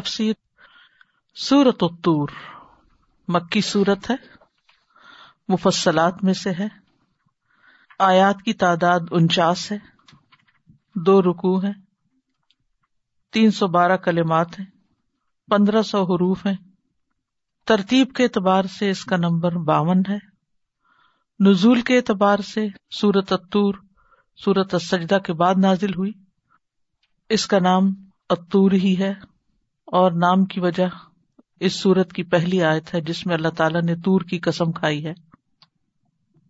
تفسیر سورت الطور، مکی سورت ہے، مفصلات میں سے ہے۔ آیات کی تعداد انچاس ہے، دو رکو ہے تین سو بارہ کلمات ہیں، پندرہ سو حروف ہیں۔ ترتیب کے اعتبار سے اس کا نمبر باون ہے۔ نزول کے اعتبار سے سورت اتور سورت السجدہ کے بعد نازل ہوئی۔ اس کا نام اتور ہی ہے۔ اور نام کی وجہ اس سورت کی پہلی آیت ہے جس میں اللہ تعالیٰ نے تور کی قسم کھائی ہے۔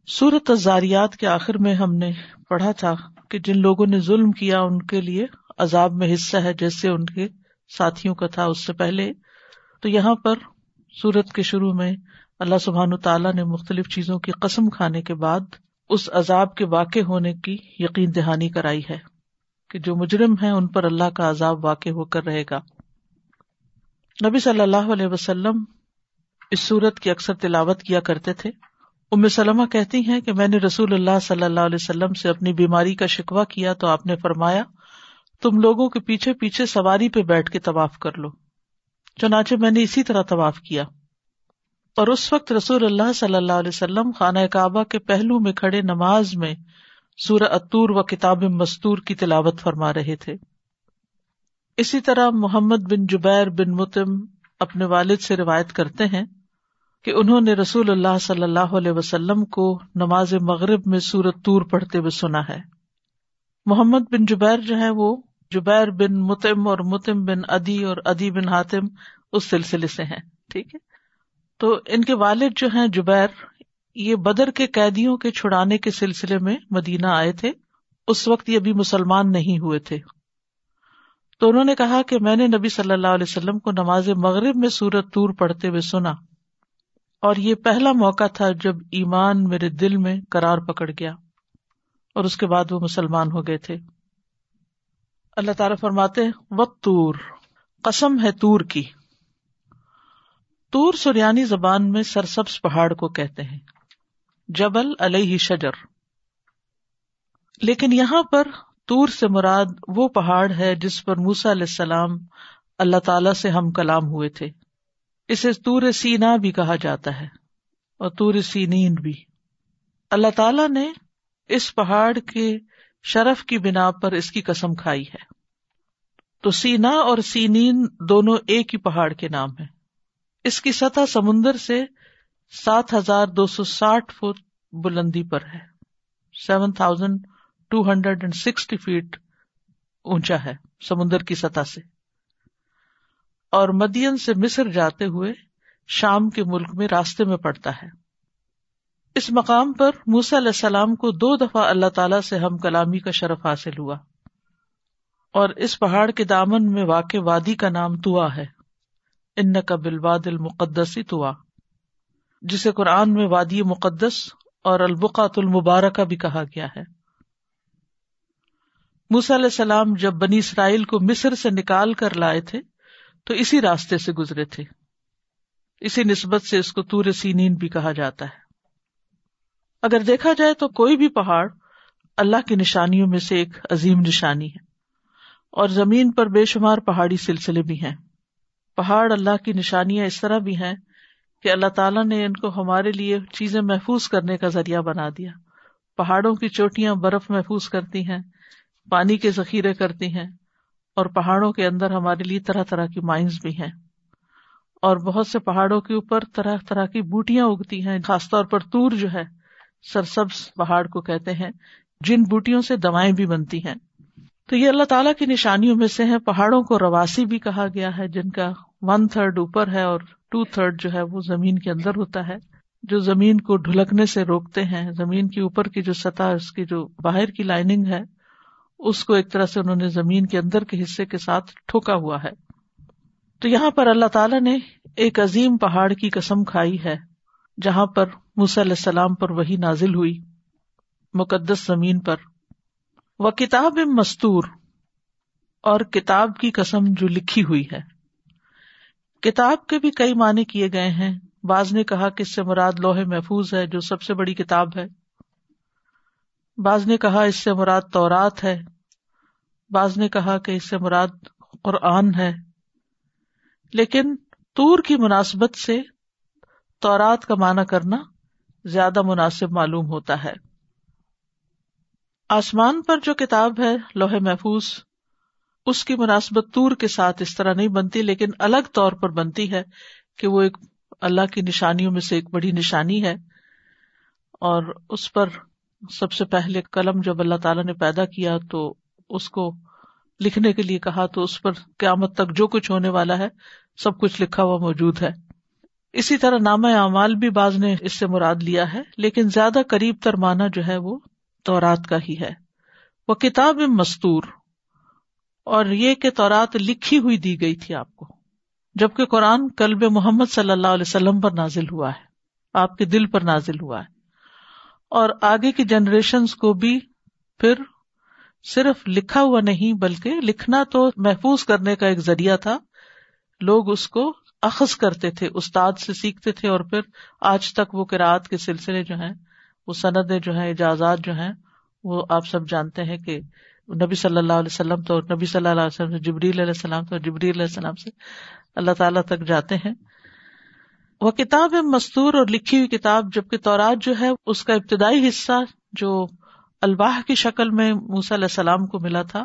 سورت ازاریات کے آخر میں ہم نے پڑھا تھا کہ جن لوگوں نے ظلم کیا ان کے لیے عذاب میں حصہ ہے جیسے ان کے ساتھیوں کا تھا اس سے پہلے۔ تو یہاں پر سورت کے شروع میں اللہ سبحان تعالیٰ نے مختلف چیزوں کی قسم کھانے کے بعد اس عذاب کے واقع ہونے کی یقین دہانی کرائی ہے کہ جو مجرم ہے ان پر اللہ کا عذاب واقع ہو کر رہے گا۔ نبی صلی اللہ علیہ وسلم اس سورت کی اکثر تلاوت کیا کرتے تھے۔ ام سلمہ کہتی ہیں کہ میں نے رسول اللہ صلی اللہ علیہ وسلم سے اپنی بیماری کا شکوہ کیا تو آپ نے فرمایا، تم لوگوں کے پیچھے پیچھے سواری پہ بیٹھ کے طواف کر لو۔ چنانچہ میں نے اسی طرح طواف کیا۔ اور اس وقت رسول اللہ صلی اللہ علیہ وسلم خانہ کعبہ کے پہلو میں کھڑے نماز میں سورہ اتور و کتاب مستور کی تلاوت فرما رہے تھے۔ اسی طرح محمد بن جبیر بن متم اپنے والد سے روایت کرتے ہیں کہ انہوں نے رسول اللہ صلی اللہ علیہ وسلم کو نماز مغرب میں سورت تور پڑھتے ہوئے سنا ہے۔ محمد بن جبیر جو ہے وہ جبیر بن متم اور متم بن ادی اور ادی بن حاتم اس سلسلے سے ہیں، ٹھیک ہے؟ تو ان کے والد جو ہیں جبیر، یہ بدر کے قیدیوں کے چھڑانے کے سلسلے میں مدینہ آئے تھے۔ اس وقت یہ ابھی مسلمان نہیں ہوئے تھے۔ تو انہوں نے کہا کہ میں نے نبی صلی اللہ علیہ وسلم کو نماز مغرب میں سورت تور پڑھتے ہوئے سنا اور یہ پہلا موقع تھا جب ایمان میرے دل میں کرار پکڑ گیا اور اس کے بعد وہ مسلمان ہو گئے تھے۔ اللہ تعالیٰ فرماتے و تور قسم ہے تور کی۔ تور سریانی زبان میں سرسبز پہاڑ کو کہتے ہیں، جبل علیہ شجر۔ لیکن یہاں پر تور سے مراد وہ پہاڑ ہے جس پر موسا علیہ السلام اللہ تعالی سے ہم کلام ہوئے تھے۔ اسے تور سینا بھی کہا جاتا ہے اور تور سینین بھی۔ اللہ تعالی نے اس پہاڑ کے شرف کی بنا پر اس کی قسم کھائی ہے۔ تو سینا اور سینین دونوں ایک ہی پہاڑ کے نام ہے اس کی سطح سمندر سے سات ہزار دو سو ساٹھ فٹ بلندی پر ہے۔ Seven thousand two hundred and sixty feet اونچا ہے، سمندر کی سطح سے۔ اور مدین سے مصر جاتے ہوئے شام کے ملک میں راستے میں پڑتا ہے۔ اس مقام پر موسا علیہ السلام کو دو دفعہ اللہ تعالی سے ہم کلامی کا شرف حاصل ہوا۔ اور اس پہاڑ کے دامن میں واقع وادی کا نام توا ہے۔ ان کا بلواد المقدسی توا جسے قرآن میں وادی مقدس اور البقات المبارکہ بھی کہا گیا ہے۔ موسی علیہ السلام جب بنی اسرائیل کو مصر سے نکال کر لائے تھے، تو اسی راستے سے گزرے تھے۔ اسی نسبت سے اس کو تور سینین بھی کہا جاتا ہے۔ اگر دیکھا جائے تو کوئی بھی پہاڑ اللہ کی نشانیوں میں سے ایک عظیم نشانی ہے، اور زمین پر بے شمار پہاڑی سلسلے بھی ہیں۔ پہاڑ اللہ کی نشانیاں اس طرح بھی ہیں کہ اللہ تعالیٰ نے ان کو ہمارے لیے چیزیں محفوظ کرنے کا ذریعہ بنا دیا۔ پہاڑوں کی چوٹیاں برف محفوظ کرتی ہیں پانی کے ذخیرے کرتی ہیں اور پہاڑوں کے اندر ہمارے لیے طرح طرح کی مائنس بھی ہیں۔ اور بہت سے پہاڑوں کے اوپر طرح طرح کی بوٹیاں اگتی ہیں، خاص طور پر تور جو ہے، سرسبز پہاڑ کو کہتے ہیں، جن بوٹیوں سے دوائیں بھی بنتی ہیں۔ تو یہ اللہ تعالیٰ کی نشانیوں میں سے ہیں۔ پہاڑوں کو رواسی بھی کہا گیا ہے، جن کا ون تھرڈ اوپر ہے اور ٹو تھرڈ جو ہے وہ زمین کے اندر ہوتا ہے۔ جو زمین کو ڈھلکنے سے روکتے ہیں، زمین کے اوپر کی جو سطح، اس کی جو باہر کی لائننگ ہے اس کو ایک طرح سے انہوں نے زمین کے اندر کے حصے کے ساتھ ٹھوکا ہوا ہے۔ تو یہاں پر اللہ تعالیٰ نے ایک عظیم پہاڑ کی قسم کھائی ہے، جہاں پر علیہ السلام پر وہی نازل ہوئی، مقدس زمین پر۔ وہ کتاب مستور، اور کتاب کی قسم جو لکھی ہوئی ہے۔ کتاب کے بھی کئی معنی کیے گئے ہیں۔ بعض نے کہا کہ اس سے مراد لوہے محفوظ ہے، جو سب سے بڑی کتاب ہے۔ بعض نے کہا اس سے مراد تورات ہے، بعض نے کہا کہ اس سے مراد قرآن ہے۔ لیکن تور کی مناسبت سے تورات کا معنی کرنا زیادہ مناسب معلوم ہوتا ہے۔ آسمان پر جو کتاب ہے لوہے محفوظ، اس کی مناسبت تور کے ساتھ اس طرح نہیں بنتی، لیکن الگ طور پر بنتی ہے کہ وہ ایک اللہ کی نشانیوں میں سے ایک بڑی نشانی ہے اور اس پر سب سے پہلے قلم جب اللہ تعالیٰ نے پیدا کیا تو اس کو لکھنے کے لیے کہا تو اس پر قیامت تک جو کچھ ہونے والا ہے، سب کچھ لکھا ہوا موجود ہے۔ اسی طرح نامہ اعمال بھی بعض نے اس سے مراد لیا ہے، لیکن زیادہ قریب تر مانا جو ہے وہ تورات کا ہی ہے۔ وہ کتاب مستور، اور یہ کہ تورات لکھی ہوئی دی گئی تھی آپ کو، جبکہ قرآن کلب محمد صلی اللہ علیہ وسلم پر نازل ہوا ہے۔ آپ کے دل پر نازل ہوا ہے۔ اور آگے کی جنریشن کو بھی پھر صرف لکھا ہوا نہیں بلکہ لکھنا تو محفوظ کرنے کا ایک ذریعہ تھا۔ لوگ اس کو اخذ کرتے تھے، استاد سے سیکھتے تھے اور پھر آج تک وہ کراط کے سلسلے جو ہیں، وہ سندیں جو ہیں، اجازات جو ہیں، وہ آپ سب جانتے ہیں کہ نبی صلی اللہ علیہ وسلم تو نبی صلی اللہ علیہ وسلم سے جبری علیہ السلام تو جبری علیہ السلام سے اللہ تعالیٰ تک جاتے ہیں۔ وہ کتاب مستور اور لکھی ہوئی کتاب، جبکہ تورات جو ہے اس کا ابتدائی حصہ جو الواح کی شکل میں موسیٰ علیہ السلام کو ملا تھا،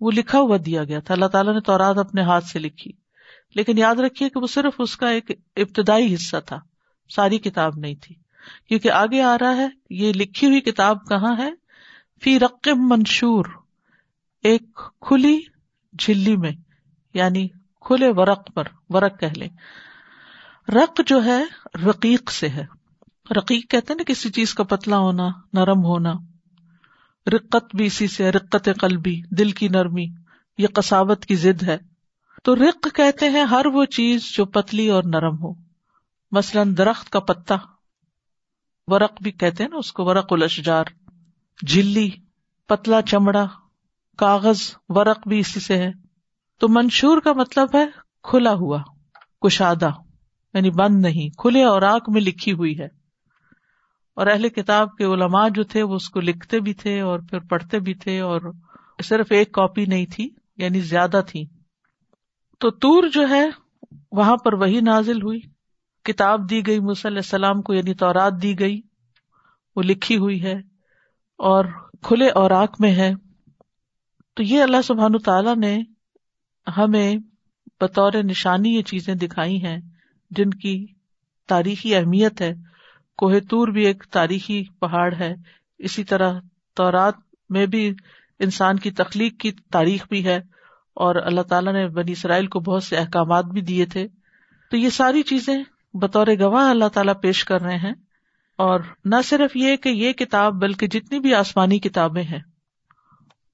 وہ لکھا ہوا دیا گیا تھا۔ اللہ تعالیٰ نے تورات اپنے ہاتھ سے لکھی۔ لیکن یاد رکھیے کہ وہ صرف اس کا ایک ابتدائی حصہ تھا، ساری کتاب نہیں تھی۔ کیونکہ آگے آ رہا ہے، یہ لکھی ہوئی کتاب کہاں ہے؟ فی رقم منشور، ایک کھلی جھلی میں یعنی کھلے ورق پر، ورق کہ لیں۔ رق جو ہے رقیق سے ہے۔ رقیق کہتے نا کسی چیز کا پتلا ہونا، نرم ہونا۔ رقت بھی اسی سے رقت قلبی، دل کی نرمی، یہ کساوت کی ضد ہے۔ تو رق کہتے ہیں ہر وہ چیز جو پتلی اور نرم ہو۔ مثلاً درخت کا پتا، ورق بھی کہتے ہیں نا اس کو، ورق الشجار جلی پتلا چمڑا، کاغذ، ورق بھی اسی سے ہے۔ تو منشور کا مطلب ہے کھلا ہوا، کشادہ۔ یعنی بند نہیں، کھلے اور آگ میں لکھی ہوئی ہے۔ اور اہل کتاب کے علماء جو تھے، وہ اس کو لکھتے بھی تھے اور پھر پڑھتے بھی تھے اور صرف ایک کاپی نہیں تھی یعنی زیادہ تھی۔ تو تور جو ہے، وہاں پر وہی نازل ہوئی۔ کتاب دی گئی علیہ السلام کو یعنی تورات دی گئی۔ وہ لکھی ہوئی ہے اور کھلے اور آنکھ میں ہے۔ تو یہ اللہ سبحان تعالیٰ نے ہمیں بطور نشانی یہ چیزیں دکھائی ہیں۔ جن کی تاریخی اہمیت ہے۔ کوہ تور بھی ایک تاریخی پہاڑ ہے۔ اسی طرح تورات میں بھی انسان کی تخلیق کی تاریخ بھی ہے اور اللہ تعالیٰ نے بنی اسرائیل کو بہت سے احکامات بھی دیے تھے۔ تو یہ ساری چیزیں بطور گواہ اللہ تعالیٰ پیش کر رہے ہیں۔ اور نہ صرف یہ کہ یہ کتاب بلکہ جتنی بھی آسمانی کتابیں ہیں،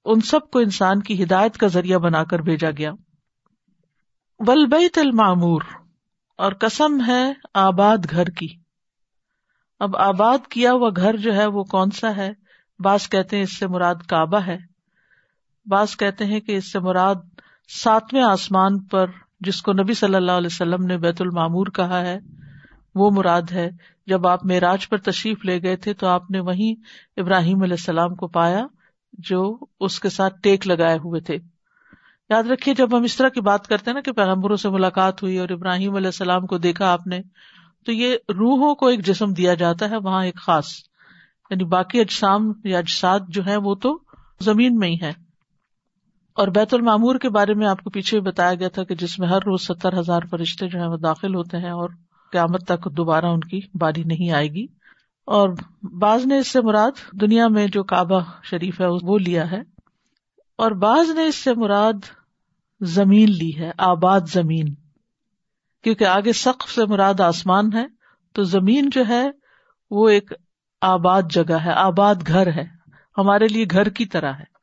ان سب کو انسان کی ہدایت کا ذریعہ بنا کر بھیجا گیا۔ ولبیت المعمور اور قسم ہے آباد گھر کی۔ اب آباد کیا ہوا گھر جو ہے وہ کون سا ہے؟ بعض کہتے ہیں اس سے مراد کعبہ ہے۔ بعض کہتے ہیں کہ اس سے مراد ساتویں آسمان پر جس کو نبی صلی اللہ علیہ وسلم نے بیت المامور کہا ہے، وہ مراد ہے۔ جب آپ معراج پر تشریف لے گئے تھے تو آپ نے وہیں ابراہیم علیہ السلام کو پایا جو اس کے ساتھ ٹیک لگائے ہوئے تھے۔ یاد رکھیے، جب ہم اس طرح کی بات کرتے ہیں نا کہ پیغمبروں سے ملاقات ہوئی اور ابراہیم علیہ السلام کو دیکھا آپ نے، تو یہ روحوں کو ایک جسم دیا جاتا ہے، وہاں ایک خاص یعنی باقی اجسام یا اجساد جو ہے وہ تو زمین میں ہی ہے اور بیت المعمور کے بارے میں آپ کو پیچھے بتایا گیا تھا کہ جس میں ہر روز ستر ہزار فرشتے جو ہے وہ داخل ہوتے ہیں اور قیامت تک دوبارہ ان کی باری نہیں آئے گی۔ اور بعض نے اس سے مراد دنیا میں جو کعبہ شریف ہے، وہ لیا ہے۔ اور بعض نے اس سے مراد زمین لی ہے، آباد زمین۔ کیونکہ آگے سقف سے مراد آسمان ہے، تو زمین جو ہے، وہ ایک آباد جگہ ہے، آباد گھر ہے۔ ہمارے لیے گھر کی طرح ہے۔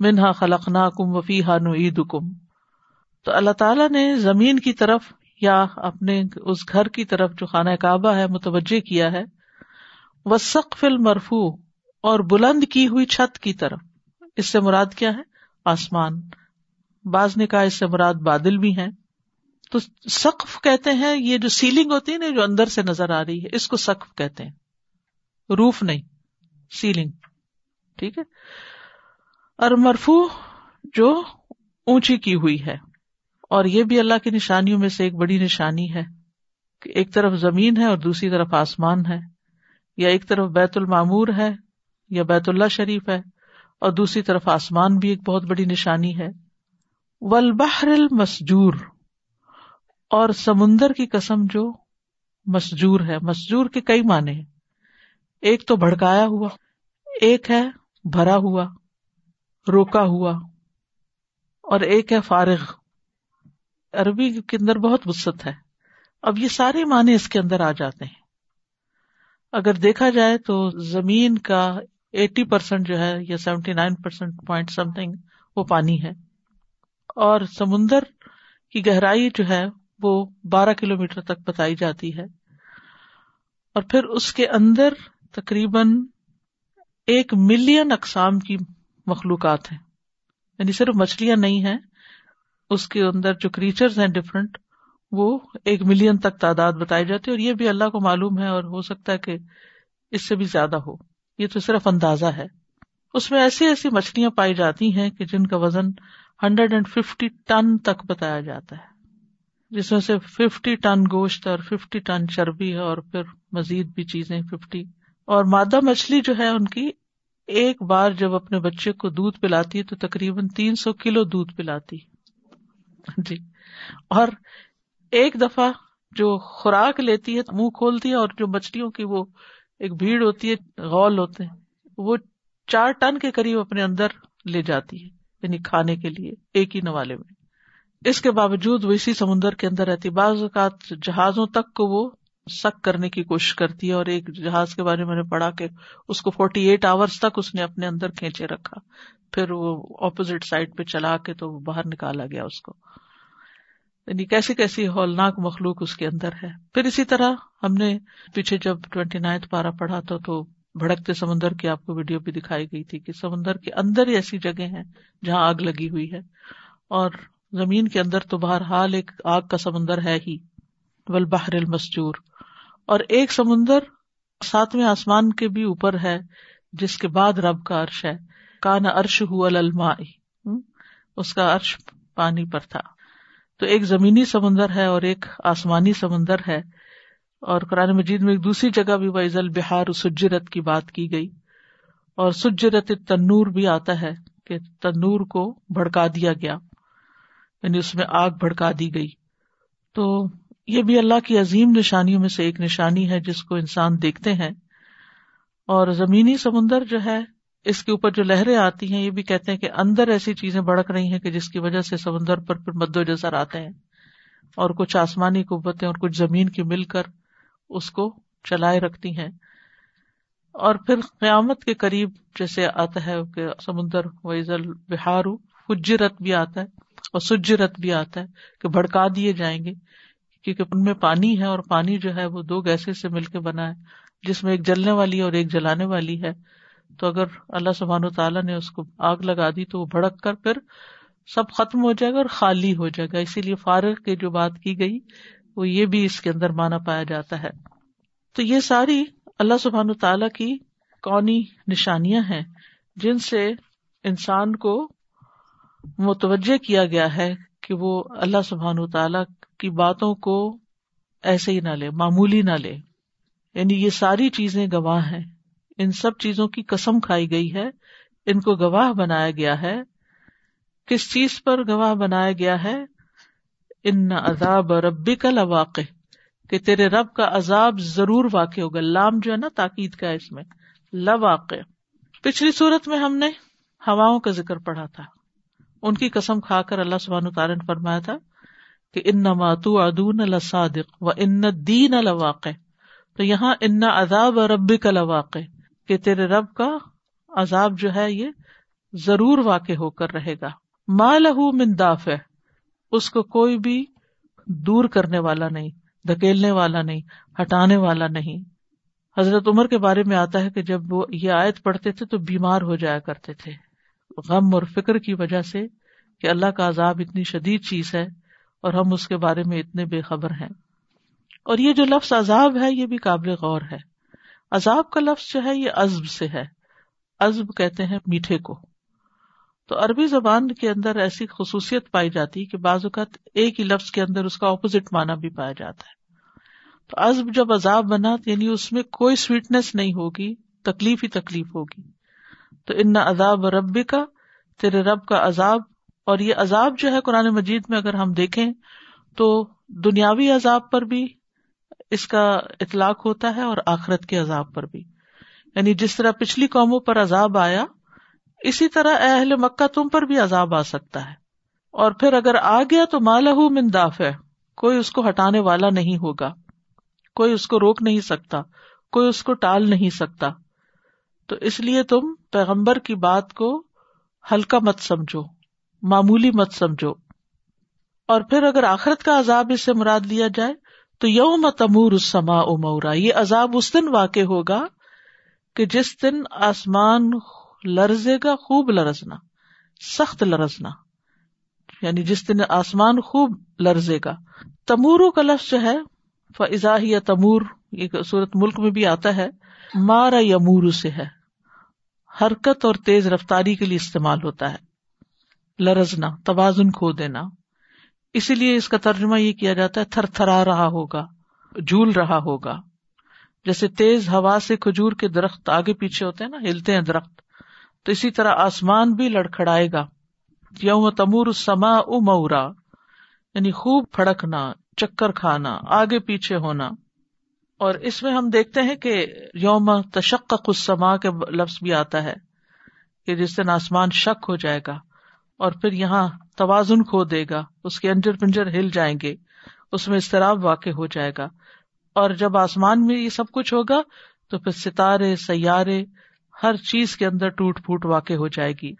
منہا خلق نا کم وفی ہانو عید کم تو اللہ تعالیٰ نے زمین کی طرف یا اپنے اس گھر کی طرف جو خانہ کعبہ ہے، متوجہ کیا ہے۔ وہ سقف المرفو اور بلند کی ہوئی چھت کی طرف۔ اس سے مراد کیا ہے؟ آسمان۔ بعض نے کہا اس سے مراد بادل بھی ہیں۔ تو سقف کہتے ہیں، یہ جو سیلنگ ہوتی ہے نا، جو اندر سے نظر آ رہی ہے، اس کو سقف کہتے ہیں۔ روف نہیں، سیلنگ۔ ٹھیک ہے؟ اور مرفو جو اونچی کی ہوئی ہے۔ اور یہ بھی اللہ کی نشانیوں میں سے ایک بڑی نشانی ہے کہ ایک طرف زمین ہے اور دوسری طرف آسمان ہے۔ یا ایک طرف بیت المعمور ہے یا بیت اللہ شریف ہے۔ اور دوسری طرف آسمان بھی ایک بہت بڑی نشانی ہے۔ ولبحر المسجور۔ اور سمندر کی قسم جو مسجور ہے۔ مسجور کے کئی معنی ہیں۔ ایک تو بھڑکایا ہوا، ایک ہے بھرا ہوا، روکا ہوا، اور ایک ہے فارغ۔ عربی کے اندر بہت وسط ہے۔ اب یہ سارے معنی اس کے اندر آ جاتے ہیں۔ اگر دیکھا جائے تو زمین کا ایٹی پرسینٹ جو ہے یا seventy nine percent point something وہ پانی ہے۔ اور سمندر کی گہرائی جو ہے وہ بارہ کلو میٹر تک بتائی جاتی ہے۔ اور پھر اس کے اندر تقریباً ایک ملین اقسام کی مخلوقات ہیں۔ یعنی صرف مچھلیاں نہیں ہیں، اس کے اندر جو کریچرز ہیں ڈفرنٹ وہ ایک ملین تک تعداد بتائی جاتی ہے۔ اور یہ بھی اللہ کو معلوم ہے اور ہو سکتا ہے کہ اس سے بھی زیادہ ہو۔ یہ تو صرف اندازہ ہے۔ اس میں ایسی ایسی مچھلیاں پائی جاتی ہیں کہ جن کا وزن ہنڈریڈ اینڈ ففٹی ٹن تک بتایا جاتا ہے۔ جس میں سے ففٹی ٹن گوشت اور ففٹی ٹن چربی ہے اور پھر مزید بھی چیزیں ففٹی۔ اور مادہ مچھلی جو ہے ان کی ایک بار جب اپنے بچے کو دودھ پلاتی ہے تو تقریباً تین سو کلو دودھ پلاتی۔ جی۔ اور ایک دفعہ جو خوراک لیتی ہے، منہ کھولتی ہے اور جو مچھلیوں کی وہ ایک بھیڑ ہوتی ہے، غول ہوتے ہیں، وہ چار ٹن کے قریب اپنے اندر لے جاتی ہے یعنی کھانے کے لیے ایک ہی نوالے میں۔ اس کے باوجود وہ اسی سمندر کے اندر رہتی، بعض اوقات جہازوں تک کو وہ سک کرنے کی کوشش کرتی ہے، اور ایک جہاز کے بارے میں نے پڑھا کہ اس کو فورٹی ایٹ آورس تک اس نے اپنے اندر کھینچے رکھا، پھر وہ اپوزٹ سائڈ پہ چلا کے تو باہر نکالا گیا اس کو۔ یعنی کیسی کیسی ہولناک مخلوق اس کے اندر ہے۔ پھر اسی طرح ہم نے پیچھے جب ٹوینٹی نائنتھ پارا پڑھا تھا تو بھڑکتے سمندر کی آپ کو ویڈیو بھی دکھائی گئی تھی کہ سمندر کے اندر ہی ایسی جگہ ہیں جہاں آگ لگی ہوئی ہے۔ اور زمین کے اندر تو بہرحال ایک آگ کا سمندر ہے ہی ول بحر المسجور۔ اور ایک سمندر ساتویں آسمان کے بھی اوپر ہے، جس کے بعد رب کا عرش ہے۔ کان عرش ہو الما اس کا عرش پانی پر تھا۔ تو ایک زمینی سمندر ہے اور ایک آسمانی سمندر ہے۔ اور قرآن مجید میں ایک دوسری جگہ بھی وزل بہار سجرت کی بات کی گئی۔ اور سجرت تنور بھی آتا ہے کہ تنور کو بھڑکا دیا گیا۔ یعنی اس میں آگ بھڑکا دی گئی۔ تو یہ بھی اللہ کی عظیم نشانیوں میں سے ایک نشانی ہے جس کو انسان دیکھتے ہیں۔ اور زمینی سمندر جو ہے اس کے اوپر جو لہریں آتی ہیں، یہ بھی کہتے ہیں کہ اندر ایسی چیزیں بڑک رہی ہیں کہ جس کی وجہ سے سمندر پر پھر مد و جزر آتے ہیں۔ اور کچھ آسمانی قوتیں اور کچھ زمین کی مل کر اس کو چلائے رکھتی ہیں۔ اور پھر قیامت کے قریب جیسے آتا ہے کہ سمندر ویزل بہار فجرت بھی آتا ہے اور سجرت بھی آتا ہے کہ بھڑکا دیے جائیں گے۔ کیونکہ ان میں پانی ہے اور پانی جو ہے وہ دو گیسے سے مل کے بنا ہے، جس میں ایک جلنے والی اور ایک جلانے والی ہے۔ تو اگر اللہ سبحان و تعالیٰ نے اس کو آگ لگا دی تو وہ بھڑک کر پھر سب ختم ہو جائے گا اور خالی ہو جائے گا۔ اسی لیے فارغ کی جو بات کی گئی، وہ یہ بھی اس کے اندر مانا پایا جاتا ہے۔ تو یہ ساری اللہ سبحان تعالیٰ کی قونی نشانیاں ہیں جن سے انسان کو متوجہ کیا گیا ہے کہ وہ اللہ سبحان تعالیٰ کی باتوں کو ایسے ہی نہ لے، معمولی نہ لے۔ یعنی یہ ساری چیزیں گواہ ہیں۔ ان سب چیزوں کی قسم کھائی گئی ہے، ان کو گواہ بنایا گیا ہے۔ کس چیز پر گواہ بنایا گیا ہے؟ ان عذاب ربی کا لواقع، کہ تیرے رب کا عذاب ضرور واقع ہوگا، لام جو ہے نا، تاکید کا اس میں، لواقع۔ پچھلی صورت میں ہم نے ہواؤں کا ذکر پڑھا تھا۔ ان کی قسم کھا کر اللہ سبحانہ تعالیٰ نے فرمایا تھا کہ ان ماتو ادون الصادق و ان دین الواقع تو یہاں ان عذاب رب کا لواقع کہ تیرے رب کا عذاب جو ہے یہ ضرور واقع ہو کر رہے گا۔ ماں لہو منداف ہے اس کو کوئی بھی دور کرنے والا نہیں، دھکیلنے والا نہیں، ہٹانے والا نہیں۔ حضرت عمر کے بارے میں آتا ہے کہ جب وہ یہ آیت پڑھتے تھے تو بیمار ہو جایا کرتے تھے۔ غم اور فکر کی وجہ سے کہ اللہ کا عذاب اتنی شدید چیز ہے اور ہم اس کے بارے میں اتنے بے خبر ہیں۔ اور یہ جو لفظ عذاب ہے، یہ بھی قابل غور ہے۔ عذاب کا لفظ جو ہے یہ ازب سے ہے۔ ازب کہتے ہیں میٹھے کو۔ تو عربی زبان کے اندر ایسی خصوصیت پائی جاتی کہ بعض اوقات ایک ہی لفظ کے اندر اس کا اپوزٹ مانا بھی پایا جاتا ہے۔ تو ازب جب عذاب بنا یعنی اس میں کوئی سویٹنیس نہیں ہوگی، تکلیف ہی تکلیف ہوگی۔ تو ان عذاب رب کا تیرے رب کا عذاب۔ اور یہ عذاب جو ہے قرآن مجید میں اگر ہم دیکھیں تو دنیاوی عذاب پر بھی اس کا اطلاق ہوتا ہے اور آخرت کے عذاب پر بھی۔ یعنی جس طرح پچھلی قوموں پر عذاب آیا، اسی طرح اہل مکہ تم پر بھی عذاب آ سکتا ہے۔ اور پھر اگر آ گیا تو مالہ منداف ہے کوئی اس کو ہٹانے والا نہیں ہوگا۔ کوئی اس کو روک نہیں سکتا، کوئی اس کو ٹال نہیں سکتا۔ تو اس لیے تم پیغمبر کی بات کو ہلکا مت سمجھو، معمولی مت سمجھو۔ اور پھر اگر آخرت کا عذاب اس سے مراد لیا جائے تو یوم تمور اسما مورا، یہ عذاب اس دن واقع ہوگا کہ جس دن آسمان لرزے گا، خوب لرزنا، سخت لرزنا یعنی جس دن آسمان خوب لرزے گا۔ تمورو کا لفظ جو ہے فضا یا تمور، یہ صورت ملک میں بھی آتا ہے مارا یمور سے ہے۔ حرکت اور تیز رفتاری کے لیے استعمال ہوتا ہے۔ لرزنا، توازن کھو دینا۔ اسی لیے اس کا ترجمہ یہ کیا جاتا ہے تھر تھرا رہا ہوگا، جھول رہا ہوگا۔ جیسے تیز ہوا سے کھجور کے درخت آگے پیچھے ہوتے ہیں نا، ہلتے ہیں درخت۔ تو اسی طرح آسمان بھی لڑکھڑائے گا۔ یوم تمور سما امورا یعنی خوب پھڑکنا، چکر کھانا، آگے پیچھے ہونا۔ اور اس میں ہم دیکھتے ہیں کہ یوم تشق کے لفظ بھی آتا ہے کہ جس دن آسمان شک ہو جائے گا۔ اور پھر یہاں توازن کھو دے گا، اس کے انجر پنجر ہل جائیں گے، اس میں استراب واقع ہو جائے گا۔ اور جب آسمان میں یہ سب کچھ ہوگا، تو پھر ستارے، سیارے، ہر چیز کے اندر ٹوٹ پھوٹ واقع ہو جائے گی۔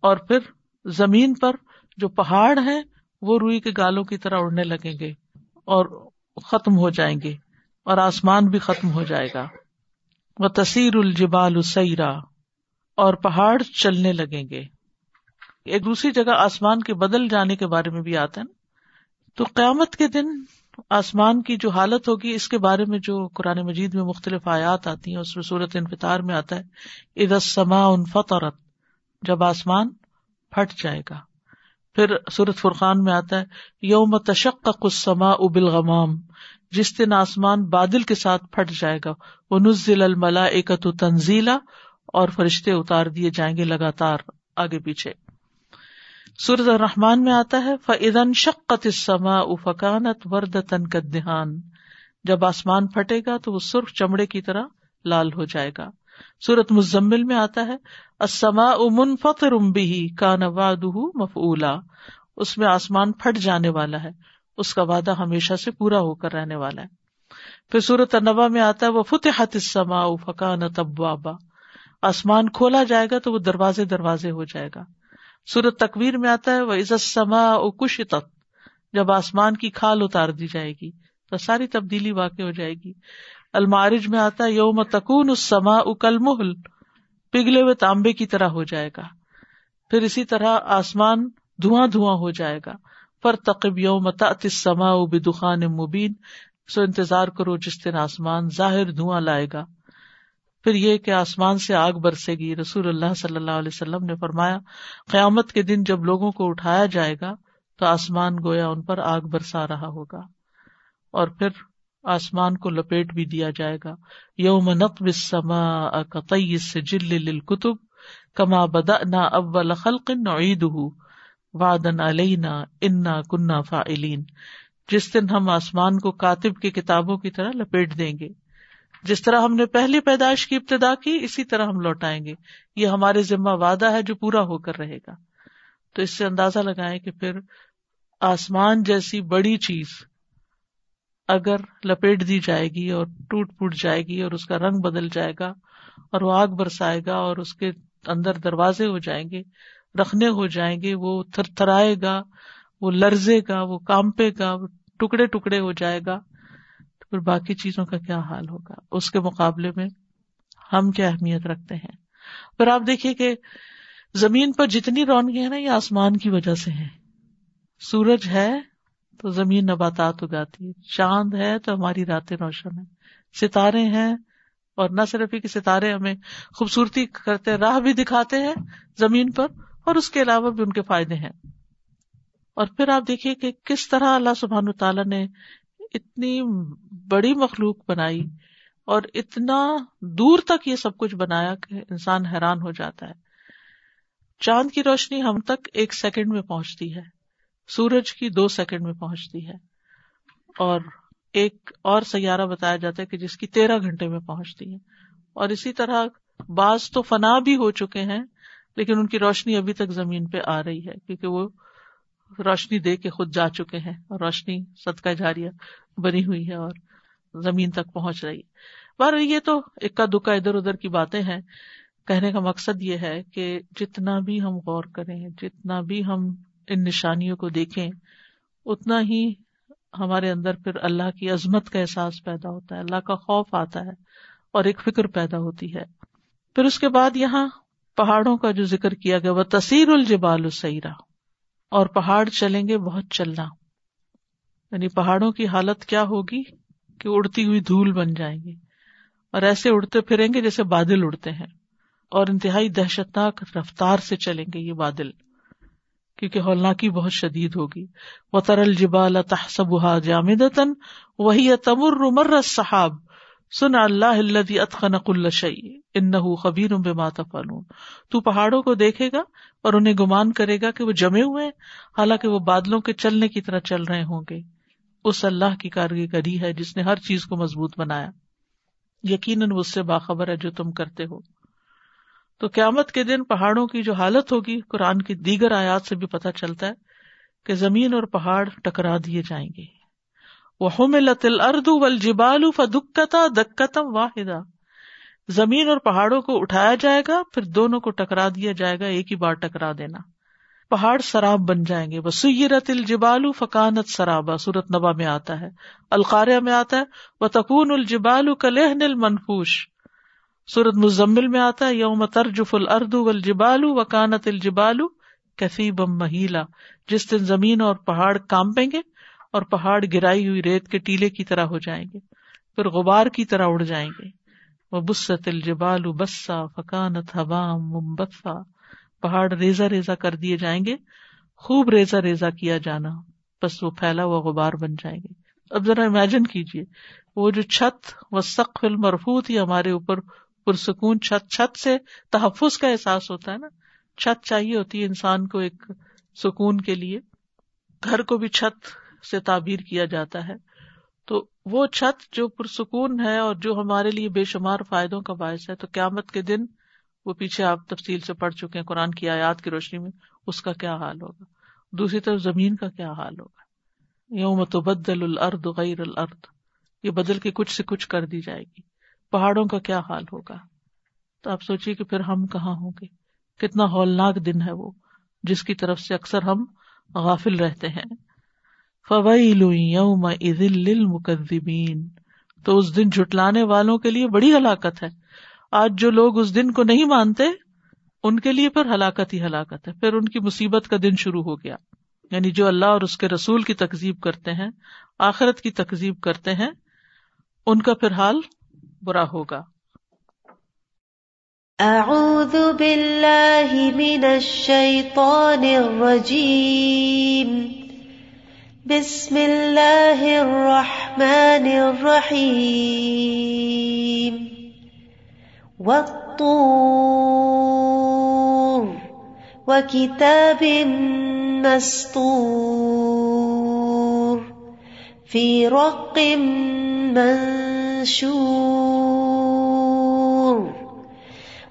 اور پھر زمین پر جو پہاڑ ہیں، وہ روئی کے گالوں کی طرح اڑنے لگیں گے اور ختم ہو جائیں گے اور آسمان بھی ختم ہو جائے گا۔ وہ تصیر الجبال سیرا اور پہاڑ چلنے لگیں گے۔ ایک دوسری جگہ آسمان کے بدل جانے کے بارے میں بھی آتا ہے نا۔ تو قیامت کے دن آسمان کی جو حالت ہوگی، اس کے بارے میں جو قرآن مجید میں مختلف آیات آتی ہیں، اس میں صورت انفطار میں آتا ہے ادسما ان فطرت جب آسمان پھٹ جائے گا۔ پھر سورت فرقان میں آتا ہے، یوم تشق قسما ابل غمام جس دن آسمان بادل کے ساتھ پھٹ جائے گا۔ وہ نزل الملا ایکت تنزیلا، اور فرشتے اتار دیے جائیں گے لگاتار، آگے پیچھے۔ سورت الرحمان میں آتا ہے فعدن شقت سما افکانت ورد تن کا دہان جب آسمان پھٹے گا تو وہ سرخ چمڑے کی طرح لال ہو جائے گا۔ سورت مزمل میں آتا ہے اسما امن فخر امبی کا نواد مفلا اس میں آسمان پھٹ جانے والا ہے، اس کا وعدہ ہمیشہ سے پورا ہو کر رہنے والا ہے۔ پھر سورت انبا میں آتا ہے وہ فتح سما فکان تبا آسمان کھولا جائے گا تو وہ دروازے دروازے ہو جائے گا۔ سورت تکویر میں آتا ہے وہ عزت سما او کش تک جب آسمان کی کھال اتار دی جائے گی، تو ساری تبدیلی واقع ہو جائے گی۔ المارج میں آتا ہے، یوم تکون اس سما اکل محل پگھلے ہوئے تانبے کی طرح ہو جائے گا۔ پھر اسی طرح آسمان دھواں دھواں ہو جائے گا۔ پر تقب یوم سما دخان مبین سو انتظار کرو جس دن آسمان ظاہر دھواں لائے گا۔ پھر یہ کہ آسمان سے آگ برسے گی۔ رسول اللہ صلی اللہ علیہ وسلم نے فرمایا، قیامت کے دن جب لوگوں کو اٹھایا جائے گا، تو آسمان گویا ان پر آگ برسا رہا ہوگا۔ اور پھر آسمان کو لپیٹ بھی دیا جائے گا۔ یوم نقب سما سے جل کتب کما بدا نہ اول خلق نعید وادن علینا انا کنہ فائلین جس دن ہم آسمان کو کاتب کی کتابوں کی طرح لپیٹ دیں گے۔ جس طرح ہم نے پہلی پیدائش کی ابتدا کی، اسی طرح ہم لوٹائیں گے۔ یہ ہمارے ذمہ وعدہ ہے جو پورا ہو کر رہے گا۔ تو اس سے اندازہ لگائیں کہ پھر آسمان جیسی بڑی چیز اگر لپیٹ دی جائے گی اور ٹوٹ پوٹ جائے گی اور اس کا رنگ بدل جائے گا اور وہ آگ برسائے گا اور اس کے اندر دروازے ہو جائیں گے، رکھنے ہو جائیں گے، وہ تھر تھرائے گا، وہ لرزے گا، وہ کامپے گا، وہ ٹکڑے ٹکڑے ہو جائے گا۔ پھر باقی چیزوں کا کیا حال ہوگا؟ اس کے مقابلے میں ہم کیا اہمیت رکھتے ہیں؟ پھر آپ دیکھیے کہ زمین پر جتنی رونقیں ہیں نا، یہ آسمان کی وجہ سے ہے سورج ہے تو زمین نباتات اگاتی ہے۔ چاند ہے تو ہماری راتیں روشن ہے ستارے ہیں اور نہ صرف ہی کہ ستارے ہمیں خوبصورتی کرتے راہ بھی دکھاتے ہیں زمین پر اور اس کے علاوہ بھی ان کے فائدے ہیں۔ اور پھر آپ دیکھیے کہ کس طرح اللہ سبحان تعالیٰ نے اتنی بڑی مخلوق بنائی اور اتنا دور تک یہ سب کچھ بنایا کہ انسان حیران ہو جاتا ہے۔ چاند کی روشنی ہم تک ایک سیکنڈ میں پہنچتی ہے، سورج کی دو سیکنڈ میں پہنچتی ہے اور ایک اور سیارہ بتایا جاتا ہے کہ جس کی تیرہ گھنٹے میں پہنچتی ہے۔ اور اسی طرح بعض تو فنا بھی ہو چکے ہیں، لیکن ان کی روشنی ابھی تک زمین پہ آ رہی ہے، کیونکہ وہ روشنی دے کے خود جا چکے ہیں اور روشنی صدقہ جاریہ بنی ہوئی ہے اور زمین تک پہنچ رہی ہے۔ بار یہ تو اکا دکا ادھر ادھر کی باتیں ہیں۔ کہنے کا مقصد یہ ہے کہ جتنا بھی ہم غور کریں، جتنا بھی ہم ان نشانیوں کو دیکھیں، اتنا ہی ہمارے اندر پھر اللہ کی عظمت کا احساس پیدا ہوتا ہے، اللہ کا خوف آتا ہے اور ایک فکر پیدا ہوتی ہے۔ پھر اس کے بعد یہاں پہاڑوں کا جو ذکر کیا گیا، وہ تصیر الجبال السیرا اور پہاڑ چلیں گے بہت چلنا۔ یعنی پہاڑوں کی حالت کیا ہوگی کہ اڑتی ہوئی دھول بن جائیں گے اور ایسے اڑتے پھریں گے جیسے بادل اڑتے ہیں اور انتہائی دہشتناک رفتار سے چلیں گے یہ بادل، کیونکہ ہولناکی بہت شدید ہوگی۔ وہ ترل جبال تحسب جامد وہی تمر مر صحاب سن اللہ اتخنق الشعی ان خبیر بے تو پہاڑوں کو دیکھے گا اور انہیں گمان کرے گا کہ وہ جمے ہوئے ہیں، حالانکہ وہ بادلوں کے چلنے کی طرح چل رہے ہوں گے۔ اس اللہ کی کاری ہے جس نے ہر چیز کو مضبوط بنایا۔ یقیناً اس سے باخبر ہے جو تم کرتے ہو۔ تو قیامت کے دن پہاڑوں کی جو حالت ہوگی، قرآن کی دیگر آیات سے بھی پتہ چلتا ہے کہ زمین اور پہاڑ ٹکرا دیے جائیں گے۔ وہ لطل اردو جبالو فدکتا دکتم واحدہ زمین اور پہاڑوں کو اٹھایا جائے گا، پھر دونوں کو ٹکرا دیا جائے گا، ایک ہی بار ٹکرا دینا۔ پہاڑ سراب بن جائیں گے۔ وہ سیرت الجبالو فکانت سرابا۔ سورت نبا میں آتا ہے۔ القاریہ میں آتا ہے۔ وہ تکون الجبالو کلح منفوش سورت مزمل میں آتا ہے۔ یوم ترجف الردو الجبالو وکانت الجبالو کیسی بم مہیلا۔ جس دن زمین اور پہاڑ کامپیں گے اور پہاڑ گرائی ہوئی ریت کے ٹیلے کی طرح ہو جائیں گے، پھر غبار کی طرح اڑ جائیں گے۔ وہ بست الجبال بسا فکانت حبام ممبفا پہاڑ ریزا ریزا کر دیے جائیں گے، خوب ریزا ریزا کیا جانا۔ بس وہ پھیلا ہوا غبار بن جائیں گے۔ اب ذرا امیجن کیجیے وہ جو چھت و سقف المرفو تھی ہمارے اوپر پرسکون چھت چھت سے تحفظ کا احساس ہوتا ہے نا۔ چھت چاہیے ہوتی ہے انسان کو ایک سکون کے لیے۔ گھر کو بھی چھت سے تعبیر کیا جاتا ہے۔ تو وہ چھت جو پرسکون ہے اور جو ہمارے لیے بے شمار فائدوں کا باعث ہے، تو قیامت کے دن وہ پیچھے آپ تفصیل سے پڑھ چکے ہیں قرآن کی آیات کی روشنی میں، اس کا کیا حال ہوگا؟ دوسری طرف زمین کا کیا حال ہوگا؟ یوم تو بدل الرد غیر الرد یہ بدل کے کچھ سے کچھ کر دی جائے گی۔ پہاڑوں کا کیا حال ہوگا؟ تو آپ سوچیے کہ پھر ہم کہاں ہوں گے؟ کتنا ہولناک دن ہے وہ، جس کی طرف سے اکثر ہم غافل رہتے ہیں۔ فویل یوم للمکذبین تو اس دن جھٹلانے والوں کے لیے بڑی ہلاکت ہے۔ آج جو لوگ اس دن کو نہیں مانتے، ان کے لیے پھر ہلاکت ہی ہلاکت ہے۔ پھر ان کی مصیبت کا دن شروع ہو گیا۔ یعنی جو اللہ اور اس کے رسول کی تکزیب کرتے ہیں، آخرت کی تکزیب کرتے ہیں، ان کا پھر حال برا ہوگا۔ اعوذ باللہ من الشیطان الرجیم۔ بسم اللہ الرحمن الرحیم. والطور. وكتاب مسطور في رق منشور.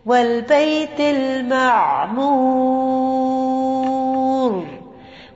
والبيت المعمور.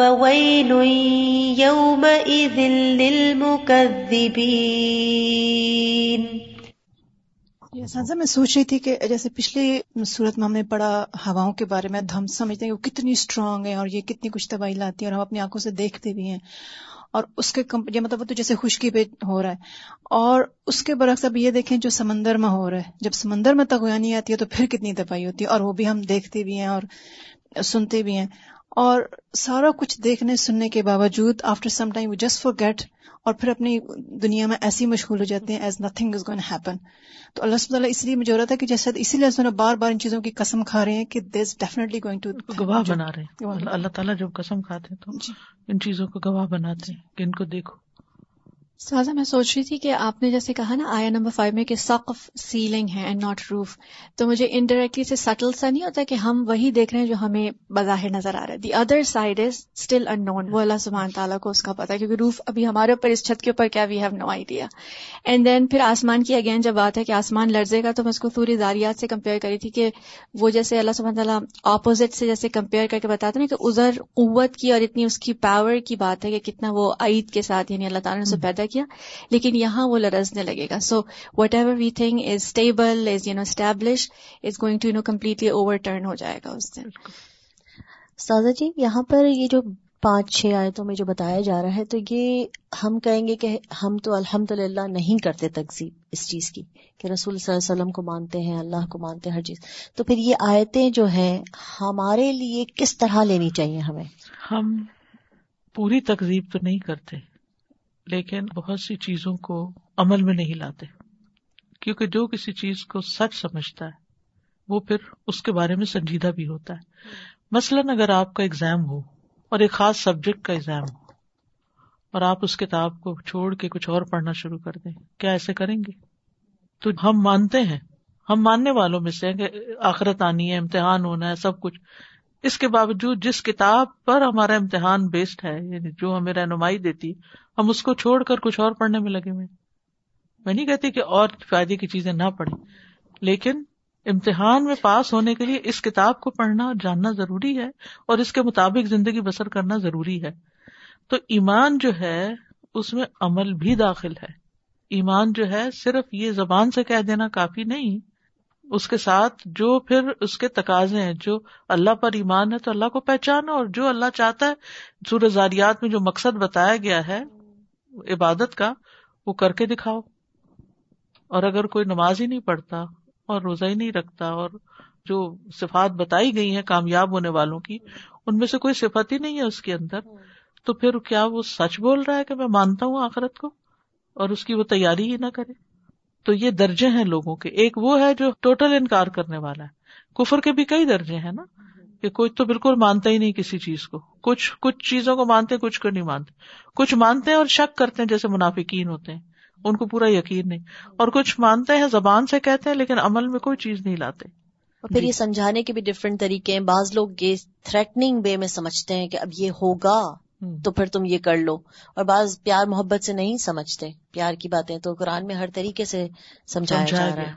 فويل يومئذ للمكذبين. سازا میں سوچ رہی تھی کہ جیسے پچھلی صورت میں ہم نے پڑھا ہواؤں کے بارے میں ہم سمجھتے ہیں کہ وہ کتنی اسٹرانگ ہے اور یہ کتنی کچھ تباہی لاتی ہے اور ہم اپنی آنکھوں سے دیکھتے بھی ہیں اور اس کے یہ مطلب وہ تو جیسے خشکی پہ ہو رہا ہے اور اس کے برعکس اب یہ دیکھیں جو سمندر میں ہو رہا ہے، جب سمندر میں تغیانی آتی ہے تو پھر کتنی تباہی ہوتی ہے اور وہ بھی ہم دیکھتے بھی ہیں اور سنتے بھی ہیں۔ اور سارا کچھ دیکھنے سننے کے باوجود after some time just forget اور پھر اپنی دنیا میں ایسی مشغول ہو جاتے ہیں as nothing is going happen تو اللہ سب اس لیے مجھے ہو رہا تھا کہ جیسے اسی لیے بار بار ان چیزوں کی قسم کھا رہے ہیں کہ دس ڈیفینیٹلی گوئنگ ٹو گواہ بنا رہے ہیں۔ اللہ تعالیٰ جب قسم کھاتے ہیں تو جی۔ ان چیزوں کو گواہ بناتے ہیں کہ ان کو دیکھو۔ سازا میں سوچ رہی تھی کہ آپ نے جیسے کہا نا آیا نمبر فائیو میں کہ سقف سیلنگ ہے اینڈ ناٹ روف تو مجھے انڈائریکٹلی سے سٹل سا نہیں ہوتا کہ ہم وہی دیکھ رہے ہیں جو ہمیں بظاہر نظر آ رہا ہے. The other side is still unknown وہ اللہ سبحان تعالیٰ کو اس کا پتا ہے کیونکہ روف ابھی ہمارے اوپر اس چھت کے اوپر کیا we have no idea and then پھر آسمان کی اگین جب بات ہے کہ آسمان لرزے گا تو میں اس کو تھوڑی زاریات سے کمپیئر کری تھی کہ وہ جیسے اللہ سبحان تعالیٰ اپوزٹ سے جیسے کمپیئر کر کے بتاتے نا کہ ادھر قوت کی اور اتنی اس کی پاور کی بات ہے کہ کتنا وہ عید کے ساتھ یعنی اللہ تعالیٰ نے اسے پیدا کیا لیکن یہاں وہ لرزنے لگے گا۔ So whatever we think is stable is you know establish is going to you know completely overturn ہو جائے گا اس دن۔ سازا جی یہاں پر یہ جو پانچ چھ آیتوں میں جو بتایا جا رہا ہے تو یہ ہم کہیں گے کہ ہم تو الحمد للہ نہیں کرتے تقزیب اس چیز کی کہ رسول صلی اللہ علیہ وسلم کو مانتے ہیں اللہ کو مانتے ہیں ہر چیز۔ تو پھر یہ آیتیں جو ہیں ہمارے لیے کس طرح لینی چاہیے ہمیں؟ ہم پوری تقزیب تو نہیں کرتے۔ لیکن بہت سی چیزوں کو عمل میں نہیں لاتے۔ کیونکہ جو کسی چیز کو سچ سمجھتا ہے، وہ پھر اس کے بارے میں سنجیدہ بھی ہوتا ہے۔ مثلاً اگر آپ کا ایگزام ہو اور ایک خاص سبجیکٹ کا ایگزام ہو اور آپ اس کتاب کو چھوڑ کے کچھ اور پڑھنا شروع کر دیں، کیا ایسے کریں گے؟ تو ہم مانتے ہیں۔ ہم ماننے والوں میں سے کہ آخرت آنی ہے، امتحان ہونا ہے، سب کچھ۔ اس کے باوجود جس کتاب پر ہمارا امتحان بیسڈ ہے یعنی جو ہمیں رہنمائی دیتی ہم اس کو چھوڑ کر کچھ اور پڑھنے میں لگے ہوئے میں نہیں کہتی کہ اور فائدے کی چیزیں نہ پڑھیں، لیکن امتحان میں پاس ہونے کے لیے اس کتاب کو پڑھنا اور جاننا ضروری ہے اور اس کے مطابق زندگی بسر کرنا ضروری ہے۔ تو ایمان جو ہے، اس میں عمل بھی داخل ہے۔ ایمان جو ہے، صرف یہ زبان سے کہہ دینا کافی نہیں، اس کے ساتھ جو پھر اس کے تقاضے ہیں، جو اللہ پر ایمان ہے تو اللہ کو پہچانا اور جو اللہ چاہتا ہے۔ سورہ زاریات میں جو مقصد بتایا گیا ہے عبادت کا وہ کر کے دکھاؤ۔ اور اگر کوئی نماز ہی نہیں پڑھتا اور روزہ ہی نہیں رکھتا اور جو صفات بتائی گئی ہیں کامیاب ہونے والوں کی، ان میں سے کوئی صفت ہی نہیں ہے اس کے اندر۔ تو پھر کیا وہ سچ بول رہا ہے کہ میں مانتا ہوں آخرت کو اور اس کی وہ تیاری ہی نہ کرے؟ تو یہ درجے ہیں لوگوں کے۔ ایک وہ ہے جو ٹوٹل انکار کرنے والا ہے۔ کفر کے بھی کئی درجے ہیں نا۔ کہ کوئی تو بالکل مانتا ہی نہیں کسی چیز کو۔ کچھ کچھ چیزوں کو مانتے کچھ کو نہیں مانتے۔ کچھ مانتے ہیں اور شک کرتے ہیں جیسے منافقین ہوتے ہیں۔ ان کو پورا یقین نہیں۔ اور کچھ مانتے ہیں زبان سے کہتے ہیں لیکن عمل میں کوئی چیز نہیں لاتے۔ اور پھر جی۔ یہ سمجھانے کے بھی ڈفرینٹ طریقے ہیں۔ بعض لوگ یہ تھریٹنگ وے میں سمجھتے ہیں کہ اب یہ ہوگا تو پھر تم یہ کر لو۔ اور بعض پیار محبت سے نہیں سمجھتے۔ پیار کی باتیں تو قرآن میں ہر طریقے سے سمجھایا جا رہا ہے۔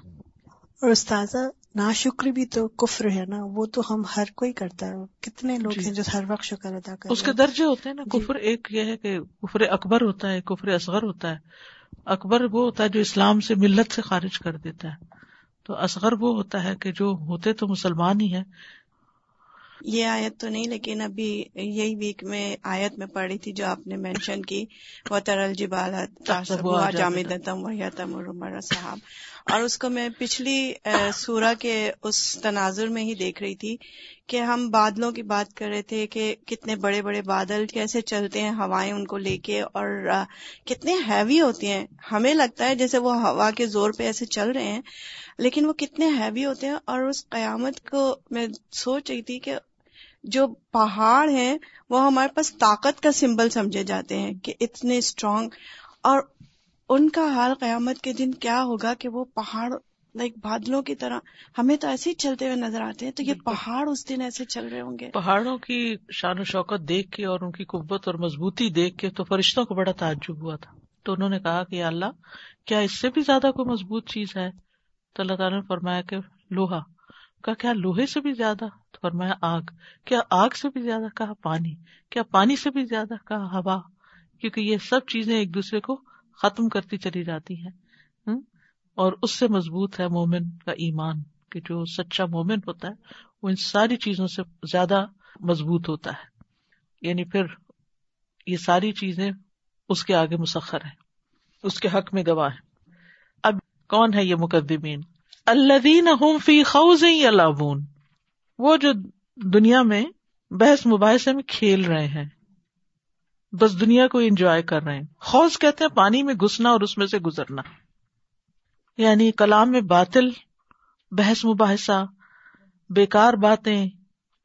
اور استاذہ نا شکر بھی تو کفر ہے نا وہ تو ہم ہر کوئی کرتا ہے۔ کتنے لوگ جی۔ ہیں جو ہر وقت شکر ادا کرتے اس کے درجے ہوتے ہیں نا جی۔ کفر ایک یہ ہے کہ کفر اکبر ہوتا ہے کفر اصغر ہوتا ہے۔ اکبر وہ ہوتا ہے جو اسلام سے ملت سے خارج کر دیتا ہے۔ تو اصغر وہ ہوتا ہے کہ جو ہوتے تو مسلمان ہی ہے یہ آیت تو نہیں لیکن ابھی یہی ویک میں آیت میں پڑھی تھی جو آپ نے مینشن کی۔ وہ ترل جبالت جامع صاحب اور اس کو میں پچھلی سورہ کے اس تناظر میں ہی دیکھ رہی تھی کہ ہم بادلوں کی بات کر رہے تھے کہ کتنے بڑے بڑے بادل کیسے چلتے ہیں ہوائیں ان کو لے کے اور کتنے ہیوی ہوتی ہیں۔ ہمیں لگتا ہے جیسے وہ ہوا کے زور پہ ایسے چل رہے ہیں، لیکن وہ کتنے ہیوی ہوتے ہیں۔ اور اس قیامت کو میں سوچ رہی تھی کہ جو پہاڑ ہیں وہ ہمارے پاس طاقت کا سمبل سمجھے جاتے ہیں کہ اتنے اسٹرانگ اور ان کا حال قیامت کے دن کیا ہوگا کہ وہ پہاڑ لائک بادلوں کی طرح ہمیں تو ایسے ہی چلتے ہوئے نظر آتے ہیں تو یہ پہاڑ اس دن ایسے چل رہے ہوں گے۔ پہاڑوں کی شان و شوکت دیکھ کے اور ان کی قوت اور مضبوطی دیکھ کے تو فرشتوں کو بڑا تعجب ہوا تھا۔ تو انہوں نے کہا کہ اللہ کیا اس سے بھی زیادہ کوئی مضبوط چیز ہے؟ تو اللہ تعالیٰ نے فرمایا کہ لوہا۔ کہا کیا لوہے سے بھی زیادہ؟ تو فرمایا آگ۔ کیا آگ سے بھی زیادہ؟ کہا پانی۔ کیا پانی سے بھی زیادہ؟ کہا ہوا۔ کیونکہ یہ سب چیزیں ایک دوسرے کو ختم کرتی چلی جاتی ہیں اور اس سے مضبوط ہے مومن کا ایمان کہ جو سچا مومن ہوتا ہے، وہ ان ساری چیزوں سے زیادہ مضبوط ہوتا ہے۔ یعنی پھر یہ ساری چیزیں اس کے آگے مسخر ہیں، اس کے حق میں گواہ ہے اب کون ہے یہ مقدمین؟ اللہ فی خوز لابون وہ جو دنیا میں بحث مباحثے میں کھیل رہے ہیں۔ بس دنیا کو انجوائے کر رہے ہیں۔ خوض کہتے ہیں پانی میں گھسنا اور اس میں سے گزرنا۔ یعنی کلام میں باطل، بحث مباحثہ، بیکار باتیں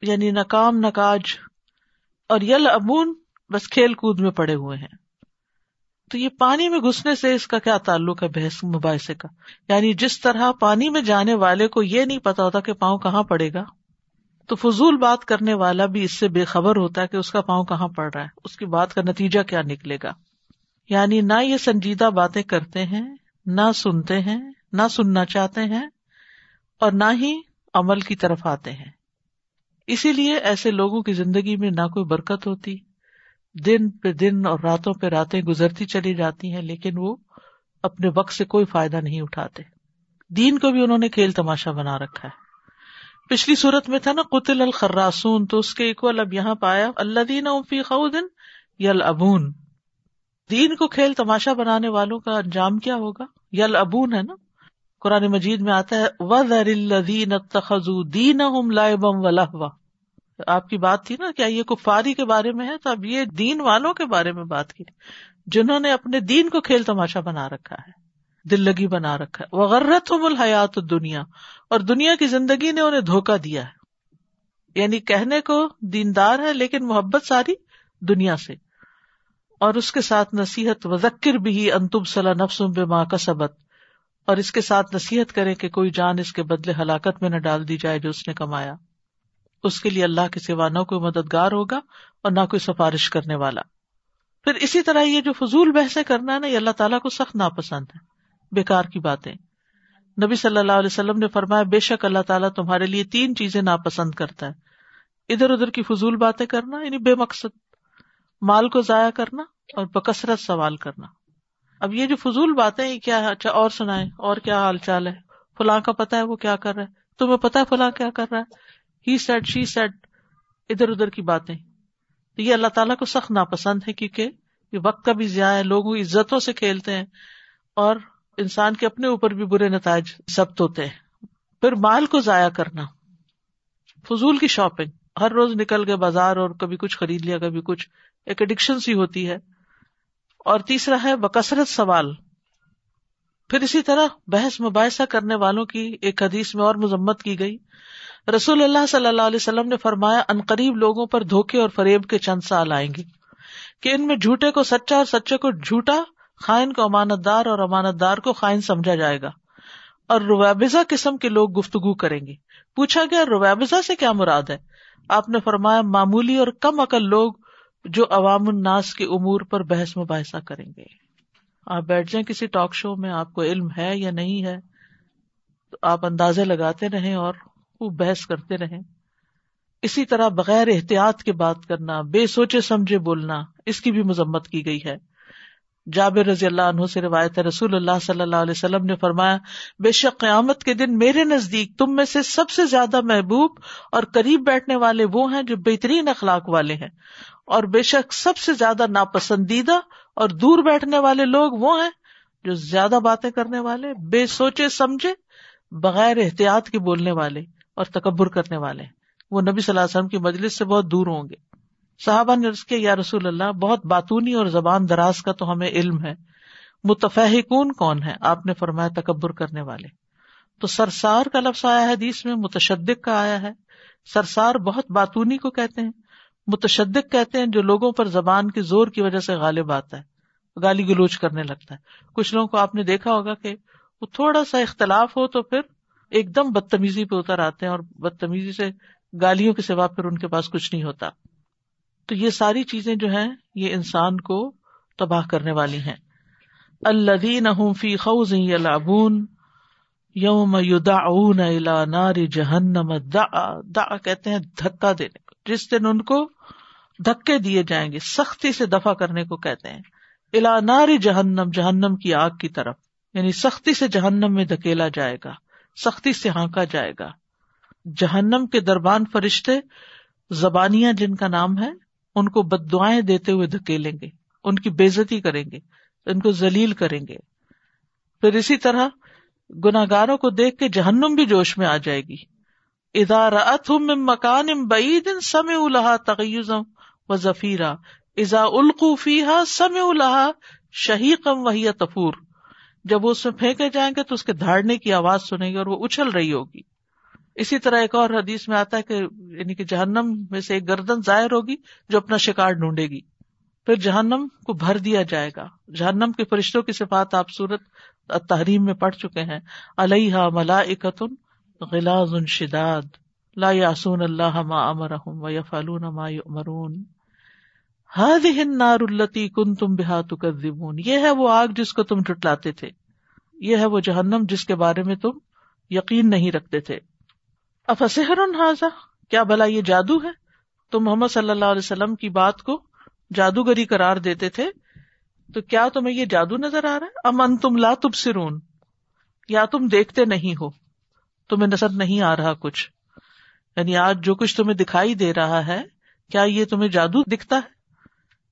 یعنی ناکام نکاج اور یل ابون بس کھیل کود میں پڑے ہوئے ہیں۔ تو یہ پانی میں گھسنے سے اس کا کیا تعلق ہے بحث مباحثے کا؟ یعنی جس طرح پانی میں جانے والے کو یہ نہیں پتا ہوتا کہ پاؤں کہاں پڑے گا۔ تو فضول بات کرنے والا بھی اس سے بے خبر ہوتا ہے کہ اس کا پاؤں کہاں پڑ رہا ہے۔ اس کی بات کا نتیجہ کیا نکلے گا؟ یعنی نہ یہ سنجیدہ باتیں کرتے ہیں، نہ سنتے ہیں، نہ سننا چاہتے ہیں اور نہ ہی عمل کی طرف آتے ہیں۔ اسی لیے ایسے لوگوں کی زندگی میں نہ کوئی برکت ہوتی۔ دن پہ دن اور راتوں پہ راتیں گزرتی چلی جاتی ہیں، لیکن وہ اپنے وقت سے کوئی فائدہ نہیں اٹھاتے۔ دین کو بھی انہوں نے کھیل تماشا بنا رکھا ہے۔ پچھلی صورت میں تھا نا قطل الخراسون، تو اس کے اکول اب یہاں پایا اللہ دین فی خودن یل ابون دین کو کھیل تماشا بنانے والوں کا انجام کیا ہوگا؟ یل ابون ہے نا؟ قرآن مجید میں آتا ہے وزین دین لائبم و آپ کی بات تھی نا کیا یہ کفاری کے بارے میں ہے، تو اب یہ دین والوں کے بارے میں بات کی۔ جنہوں نے اپنے دین کو کھیل تماشا بنا رکھا ہے۔ دل لگی بنا رکھا ہے۔ وغیرت الحیات دنیا اور دنیا کی زندگی نے انہیں دھوکا دیا ہے۔ یعنی کہنے کو دیندار ہے، لیکن محبت ساری دنیا سے۔ اور اس کے ساتھ نصیحت و ذکر بھی انتب صلاح نفس بے ماں کا سبق اور اس کے ساتھ نصیحت کرے کہ کوئی جان اس کے بدلے ہلاکت میں نہ ڈال دی جائے جو اس نے کمایا۔ اس کے لیے اللہ کے سوا نہ کوئی مددگار ہوگا اور نہ کوئی سفارش کرنے والا۔ پھر اسی طرح یہ جو فضول بحثیں کرنا ہے نا، یہ اللہ تعالیٰ کو سخت ناپسند ہے۔ بیکار کی باتیں۔ نبی صلی اللہ علیہ وسلم نے فرمایا، بے شک اللہ تعالیٰ تمہارے لیے تین چیزیں ناپسند کرتا ہے۔ ادھر ادھر کی فضول باتیں کرنا یعنی بے مقصد۔ مال کو ضائع کرنا اور بکثرت سوال کرنا۔ اب یہ جو فضول باتیں کیا ہے؟ اچھا اور سنائے اور کیا حال چال ہے؟ فلاں کا پتا ہے وہ کیا کر رہا ہے۔ تمہیں پتا ہے فلاں کیا کر رہا ہے؟ ہی سیٹ شی سیٹ ادھر ادھر کی باتیں۔ تو یہ اللہ تعالیٰ کو سخت ناپسند ہے، کیونکہ یہ وقت کا بھی ضیاع ہے، لوگ عزتوں سے کھیلتے ہیں اور انسان کے اپنے اوپر بھی برے نتائج ضبط ہوتے ہیں۔ پھر مال کو ضائع کرنا، فضول کی شاپنگ ہر روز نکل گئے بازار اور کبھی کچھ خرید لیا، کبھی کچھ۔ ایک اڈکشن سی ہوتی ہے۔ اور تیسرا ہے بکثرت سوال۔ پھر اسی طرح بحث مباحثہ کرنے والوں کی ایک حدیث میں اور مذمت کی گئی۔ رسول اللہ صلی اللہ علیہ وسلم نے فرمایا انقریب لوگوں پر دھوکے اور فریب کے چند سال آئیں گے۔ کہ ان میں جھوٹے کو سچا اور سچے کو جھوٹا خائن کو امانت دار اور امانت دار کو خائن سمجھا جائے گا۔ اور رویبزا قسم کے لوگ گفتگو کریں گے۔ پوچھا گیا رویبزا سے کیا مراد ہے؟ آپ نے فرمایا، معمولی اور کم عقل لوگ جو عوام الناس کے امور پر بحث مباحثہ کریں گے۔ آپ بیٹھ جائیں، کسی ٹاک شو میں آپ کو علم ہے یا نہیں ہے، تو آپ اندازے لگاتے رہیں اور خوب بحث کرتے رہیں۔ اسی طرح بغیر احتیاط کے بات کرنا، بے سوچے سمجھے بولنا، اس کی بھی مذمت کی گئی ہے۔ جابر رضی اللہ عنہ سے روایت ہے، رسول اللہ صلی اللہ علیہ وسلم نے فرمایا، بے شک قیامت کے دن میرے نزدیک تم میں سے سب سے زیادہ محبوب اور قریب بیٹھنے والے وہ ہیں جو بہترین اخلاق والے ہیں۔ اور بے شک سب سے زیادہ ناپسندیدہ اور دور بیٹھنے والے لوگ وہ ہیں جو زیادہ باتیں کرنے والے، بے سوچے سمجھے، بغیر احتیاط کے بولنے والے اور تکبر کرنے والے۔ وہ نبی صلی اللہ علیہ وسلم کی مجلس سے بہت دور ہوں گے۔ صحابہ نے کے یا رسول اللہ، بہت باتونی اور زبان دراز کا تو ہمیں علم ہے۔ متفحکون کون ہے آپ نے فرمایا تکبر کرنے والے۔ تو سرسار کا لفظ آیا ہے حدیث میں متشدق کا آیا ہے۔ سرسار بہت باتونی کو کہتے ہیں۔ متشدق کہتے ہیں جو لوگوں پر زبان کے زور کی وجہ سے غالب آتا ہے، گالی گلوچ کرنے لگتا ہے۔ کچھ لوگوں کو آپ نے دیکھا ہوگا کہ وہ تھوڑا سا اختلاف ہو تو پھر ایک دم بدتمیزی پہ اتر آتے ہیں اور بدتمیزی سے گالیوں کے سوا پھر ان کے پاس کچھ نہیں ہوتا۔ تو یہ ساری چیزیں جو ہیں یہ انسان کو تباہ کرنے والی ہیں۔ اللہ فی خوز یلعبون یوم یدعون الى نار جہنم دعا دعا کہتے ہیں دھکا دینے کو، جس دن ان کو دھکے دیے جائیں گے، سختی سے دفع کرنے کو کہتے ہیں۔ الا نار جہنم جہنم کی آگ کی طرف۔ یعنی سختی سے جہنم میں دھکیلا جائے گا، سختی سے ہانکا جائے گا۔ جہنم کے دربان فرشتے زبانیاں جن کا نام ہے ان کو بد دعائیں دیتے ہوئے دھکیلیں گے، ان کی بےزتی کریں گے، ان کو ذلیل کریں گے۔ پھر اسی طرح گناگاروں کو دیکھ کے جہنم بھی جوش میں آ جائے گی۔ ادارت مکان ام بعید سم الحا تغیزم و ذفیرہ ازا القوفی سم الحا شہیقم وہی تفور۔ جب وہ اس میں پھینکے جائیں گے تو اس کے دھاڑنے کی آواز سنے گی اور وہ اچھل رہی ہوگی۔ اسی طرح ایک اور حدیث میں آتا ہے کہ یعنی کہ جہنم میں سے ایک گردن ظاہر ہوگی جو اپنا شکار ڈھونڈے گی۔ پھر جہنم کو بھر دیا جائے گا۔ جہنم کے فرشتوں کی صفات آپ صورت تحریم میں پڑھ چکے ہیں۔ علیہ ملا اکتن غلاز شداد۔ لا یاسون اللہ ما امرحم و یفالون ما یؤمرون۔ هذه النار التي كنتم بها تكذبون یہ ہے وہ آگ جس کو تم ٹٹلاتے تھے۔ یہ ہے وہ جہنم جس کے بارے میں تم یقین نہیں رکھتے تھے۔ افسحر حاضا کیا بھلا یہ جادو ہے؟ تم محمد صلی اللہ علیہ وسلم کی بات کو جادوگری قرار دیتے تھے، تو کیا تمہیں یہ جادو نظر آ رہا ہے؟ امن تم لا تب سرون یا تم دیکھتے نہیں ہو، تمہیں نظر نہیں آ رہا کچھ۔ یعنی آج جو کچھ تمہیں دکھائی دے رہا ہے، کیا یہ تمہیں جادو دکھتا ہے؟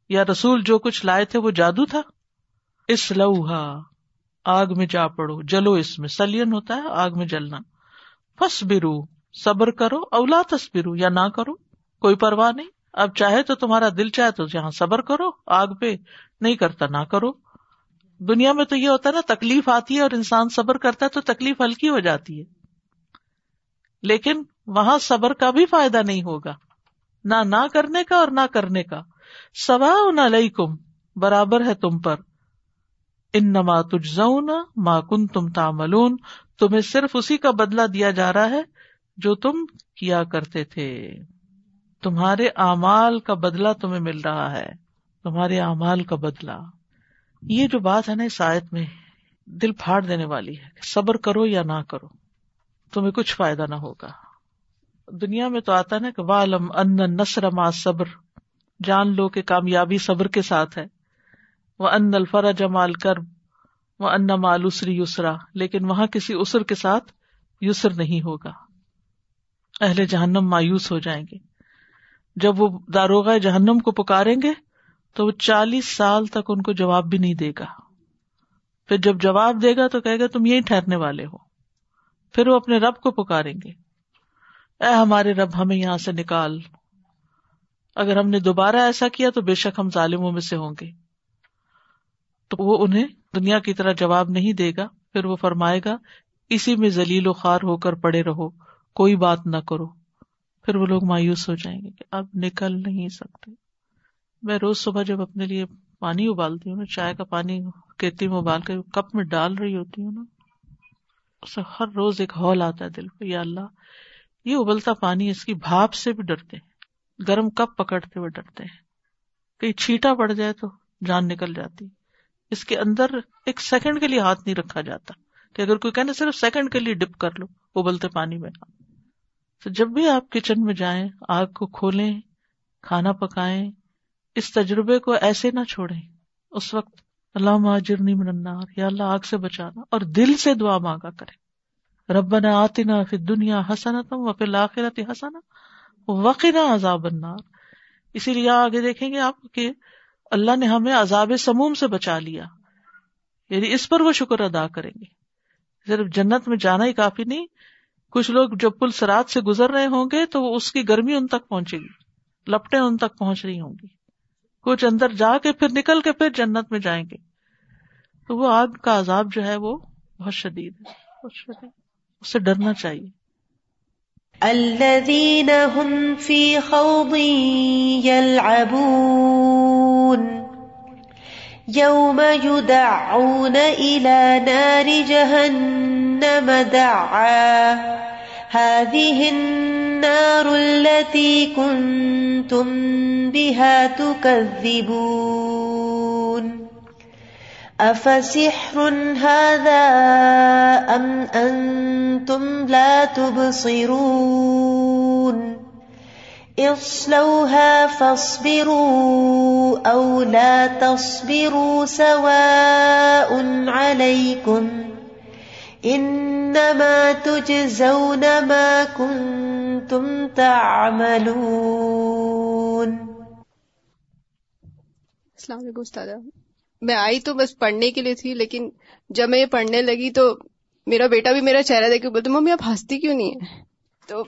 یا رسول جو کچھ لائے تھے وہ جادو تھا؟ اس لوہا آگ میں جا پڑو، جلو اس میں، سلین ہوتا ہے، آگ میں جلنا۔ فس برو صبر کرو اولا تصبرو یا نہ کرو، کوئی پرواہ نہیں۔ اب چاہے تو تمہارا دل چاہے تو جہاں صبر کرو، آگ پہ نہیں کرتا، نہ کرو۔ دنیا میں تو یہ ہوتا ہے نا، تکلیف آتی ہے اور انسان صبر کرتا ہے تو تکلیف ہلکی ہو جاتی ہے۔ لیکن وہاں صبر کا بھی فائدہ نہیں ہوگا۔ نہ نہ کرنے کا اور نہ کرنے کا۔ سوا علیکم، برابر ہے تم پر۔ ان نما تجزون ما کن تم تاملون تمہیں صرف اسی کا بدلہ دیا جا رہا ہے جو تم کیا کرتے تھے۔ تمہارے اعمال کا بدلا تمہیں مل رہا ہے۔ تمہارے اعمال کا بدلا یہ جو بات ہے نا اس آیت میں دل پھاڑ دینے والی ہے۔ صبر کرو یا نہ کرو، تمہیں کچھ فائدہ نہ ہوگا۔ دنیا میں تو آتا نا کہ والم ان نسر ما صبر جان لو کہ کامیابی صبر کے ساتھ ہے۔ وہ ان الفرا جمال کر وہ ان مالوسری یسرا لیکن وہاں کسی اسر کے ساتھ یسر نہیں ہوگا۔ اہل جہنم مایوس ہو جائیں گے۔ جب وہ داروغ جہنم کو پکاریں گے تو وہ چالیس سال تک ان کو جواب بھی نہیں دے گا۔ پھر جب جواب دے گا تو کہے گا، تم یہی ٹھہرنے والے ہو۔ پھر وہ اپنے رب کو پکاریں گے۔ اے ہمارے رب، ہمیں یہاں سے نکال۔ اگر ہم نے دوبارہ ایسا کیا تو بے شک ہم ظالموں میں سے ہوں گے۔ تو وہ انہیں دنیا کی طرح جواب نہیں دے گا۔ پھر وہ فرمائے گا، اسی میں ذلیل و خوار ہو کر پڑے رہو۔ کوئی بات نہ کرو۔ پھر وہ لوگ مایوس ہو جائیں گے کہ اب نکل نہیں سکتے۔ میں روز صبح جب اپنے لیے پانی ابالتی ہوں نا، چائے کا پانی کہتی میں ابال کر کپ میں ڈال رہی ہوتی ہوں نا، اسے ہر روز ایک ہال آتا ہے دل پہ، یا اللہ۔ یہ ابلتا پانی اس کی بھاپ سے بھی ڈرتے ہیں۔ گرم کپ پکڑتے ہوئے ڈرتے ہیں۔ کہیں چھیٹا پڑ جائے تو جان نکل جاتی۔ اس کے اندر ایک سیکنڈ کے لیے ہاتھ نہیں رکھا جاتا۔ کہ اگر کوئی کہنا صرف سیکنڈ کے لیے ڈپ کر لو ابلتے پانی میں۔ تو جب بھی آپ کچن میں جائیں، آگ کو کھولیں، کھانا پکائیں، اس تجربے کو ایسے نہ چھوڑیں۔ اس وقت اللہ مہاجر منار یا اللہ آگ سے بچانا اور دل سے دعا مانگا کرے رب نہ آتی نہ پھر دنیا ہسنا تم و پھر آخرت ہسنا وقنا عذاب النار۔ اسی لیے آگے دیکھیں گے آپ کہ اللہ نے ہمیں عذاب سموم سے بچا لیا۔ یعنی اس پر وہ شکر ادا کریں گے۔ صرف جنت میں جانا ہی کافی نہیں کچھ لوگ جب پل سرات سے گزر رہے ہوں گے تو اس کی گرمی ان تک پہنچے گی، لپٹیں ان تک پہنچ رہی ہوں گی۔ کچھ اندر جا کے پھر نکل کے پھر جنت میں جائیں گے۔ تو وہ آگ کا عذاب جو ہے وہ بہت شدید ہے۔ بہت شدید۔ اس سے ڈرنا چاہیے۔ الذين هم في خوض يلعبون يوم يدعون إلى نار جهنم دعا۔ هذه النار التي كنتم بها تكذبون. أفسحر هذا أم أنتم لا تبصرون؟ اصلوها فاصبروا أو لا تصبروا سواء عليكم إنما تجزون ما كنتم تعملون. السلام علیکم استاد میں آئی تو بس پڑھنے کے لیے تھی لیکن جب میں یہ پڑھنے لگی تو میرا بیٹا بھی میرا چہرہ دیکھ کے بولتے ممی آپ ہنستی کیوں نہیں ہے تو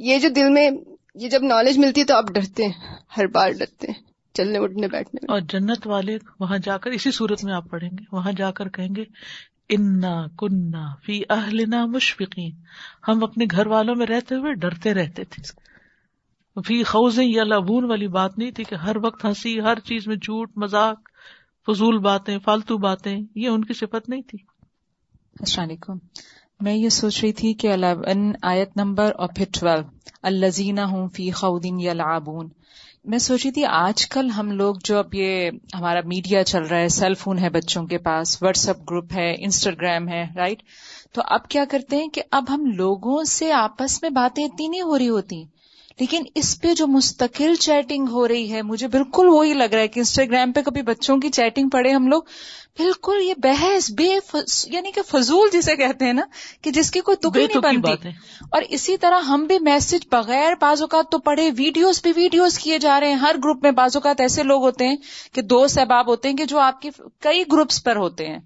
یہ جو دل میں یہ جب نالج ملتی ہے تو آپ ڈرتے ہیں ہر بار ڈرتے ہیں چلنے اٹھنے بیٹھنے اور جنت والے وہاں جا کر اسی صورت میں آپ پڑھیں گے وہاں جا کر کہیں گے انا کنہ فی اہلنا مشفقین ہم اپنے گھر والوں میں رہتے ہوئے ڈرتے رہتے تھے۔ فی خوزیں یا لبون والی بات نہیں تھی کہ ہر وقت ہنسی، ہر چیز میں جھوٹ، مذاق، فضول باتیں، فالتو باتیں، یہ ان کی صفت نہیں تھی۔ السلام علیکم۔ میں یہ سوچ رہی تھی کہ الیون آیت نمبر اور پھر ٹویلو الزینہ ہوں فی خودین یا لابون میں سوچی تھی آج کل ہم لوگ جو اب یہ ہمارا میڈیا چل رہا ہے سیل فون ہے بچوں کے پاس واٹس اپ گروپ ہے انسٹاگرام ہے رائٹ تو اب کیا کرتے ہیں کہ اب ہم لوگوں سے آپس میں باتیں اتنی نہیں ہو رہی ہوتی۔ لیکن اس پہ جو مستقل چیٹنگ ہو رہی ہے مجھے بالکل وہی لگ رہا ہے کہ انسٹاگرام پہ کبھی بچوں کی چیٹنگ پڑھے ہم لوگ۔ بالکل یہ بحث بے فز... یعنی کہ فضول جسے کہتے ہیں نا کہ جس کی کوئی تک نہیں بنتی۔ اور اسی طرح ہم بھی میسج بغیر بعض اوقات تو پڑھے ویڈیوز پہ ویڈیوز کیے جا رہے ہیں۔ ہر گروپ میں بعض اوقات ایسے لوگ ہوتے ہیں کہ دو احباب ہوتے ہیں کہ جو آپ کے کئی گروپس پر ہوتے ہیں۔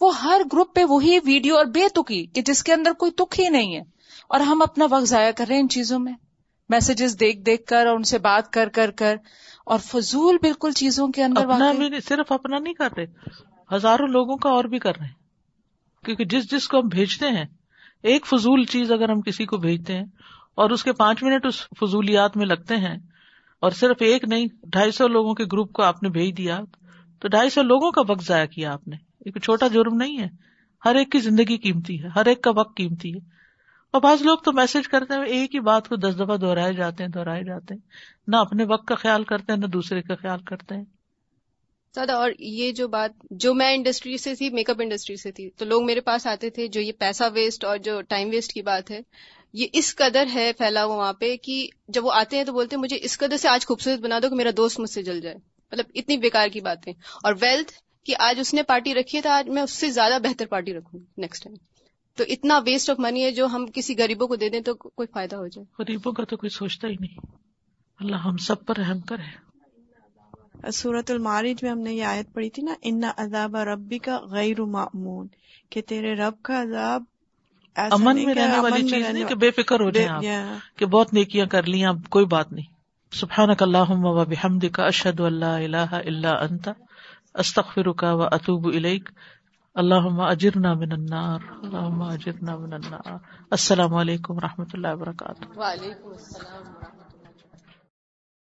وہ ہر گروپ پہ وہی ویڈیو اور بے تکی کہ جس کے اندر کوئی تک ہی نہیں ہے۔ اور ہم اپنا وقت ضائع کر رہے ہیں ان چیزوں میں۔ میسجز دیکھ دیکھ کر اور ان سے بات کر کر کر اور فضول بالکل چیزوں کے اندر اپنا بھی صرف اپنا نہیں کر رہے ہزاروں لوگوں کا اور بھی کر رہے ہیں۔ کیونکہ جس جس کو ہم بھیجتے ہیں ایک فضول چیز اگر ہم کسی کو بھیجتے ہیں اور اس کے پانچ منٹ اس فضولیات میں لگتے ہیں اور صرف ایک نہیں ڈھائی سو لوگوں کے گروپ کو آپ نے بھیج دیا تو ڈھائی سو لوگوں کا وقت ضائع کیا آپ نے۔ ایک چھوٹا جرم نہیں ہے۔ ہر ایک کی زندگی قیمتی ہے ہر ایک کا وقت قیمتی ہے۔ اور بعض لوگ تو میسج کرتے ہیں، ایک ہی بات کو دس دفعہ دہرائے جاتے ہیں، دہرائے جاتے ہیں۔ نہ اپنے وقت کا خیال کرتے ہیں، نہ دوسرے کا خیال کرتے ہیں۔ سادہ، اور یہ جو بات، جو میں انڈسٹری سے تھی میک اپ انڈسٹری سے تھی، تو لوگ میرے پاس آتے تھے، جو یہ پیسہ ویسٹ اور جو ٹائم ویسٹ کی بات ہے، یہ اس قدر ہے پھیلا ہوا وہاں پہ کہ جب وہ آتے ہیں تو بولتے ہیں، مجھے اس قدر سے آج خوبصورت بنا دو کہ میرا دوست مجھ سے جل جائے۔ مطلب اتنی بیکار کی باتیں۔ اور ویلتھ کہ آج اس نے پارٹی رکھی ہے، تو آج میں اس سے زیادہ بہتر پارٹی رکھوں نیکسٹ ٹائم تو اتنا ویسٹ آف منی ہے جو ہم کسی غریبوں کو دے دیں تو کوئی فائدہ ہو جائے۔ غریبوں کا تو کوئی سوچتا ہی نہیں۔ اللہ ہم سب پر رحم کرے۔ سورت المارج میں ہم نے یہ آیت پڑھی تھی نا ان عذاب ربی کا غیر معمون کہ تیرے رب کا عذاب امن میں رہنے والی چیز نہیں کہ بے فکر ہو جائے کہ بہت نیکیاں کر لی اب کوئی بات نہیں۔ سبحان اللہ و بحمد کا اشد اللہ اللہ اللہ انت استخر کا و اطوب الیک۔ اللہ اجرنا من النار اللہ اجرنا من النار۔ السلام علیکم و رحمۃ اللہ وبرکاتہ۔ وعلیکم السلام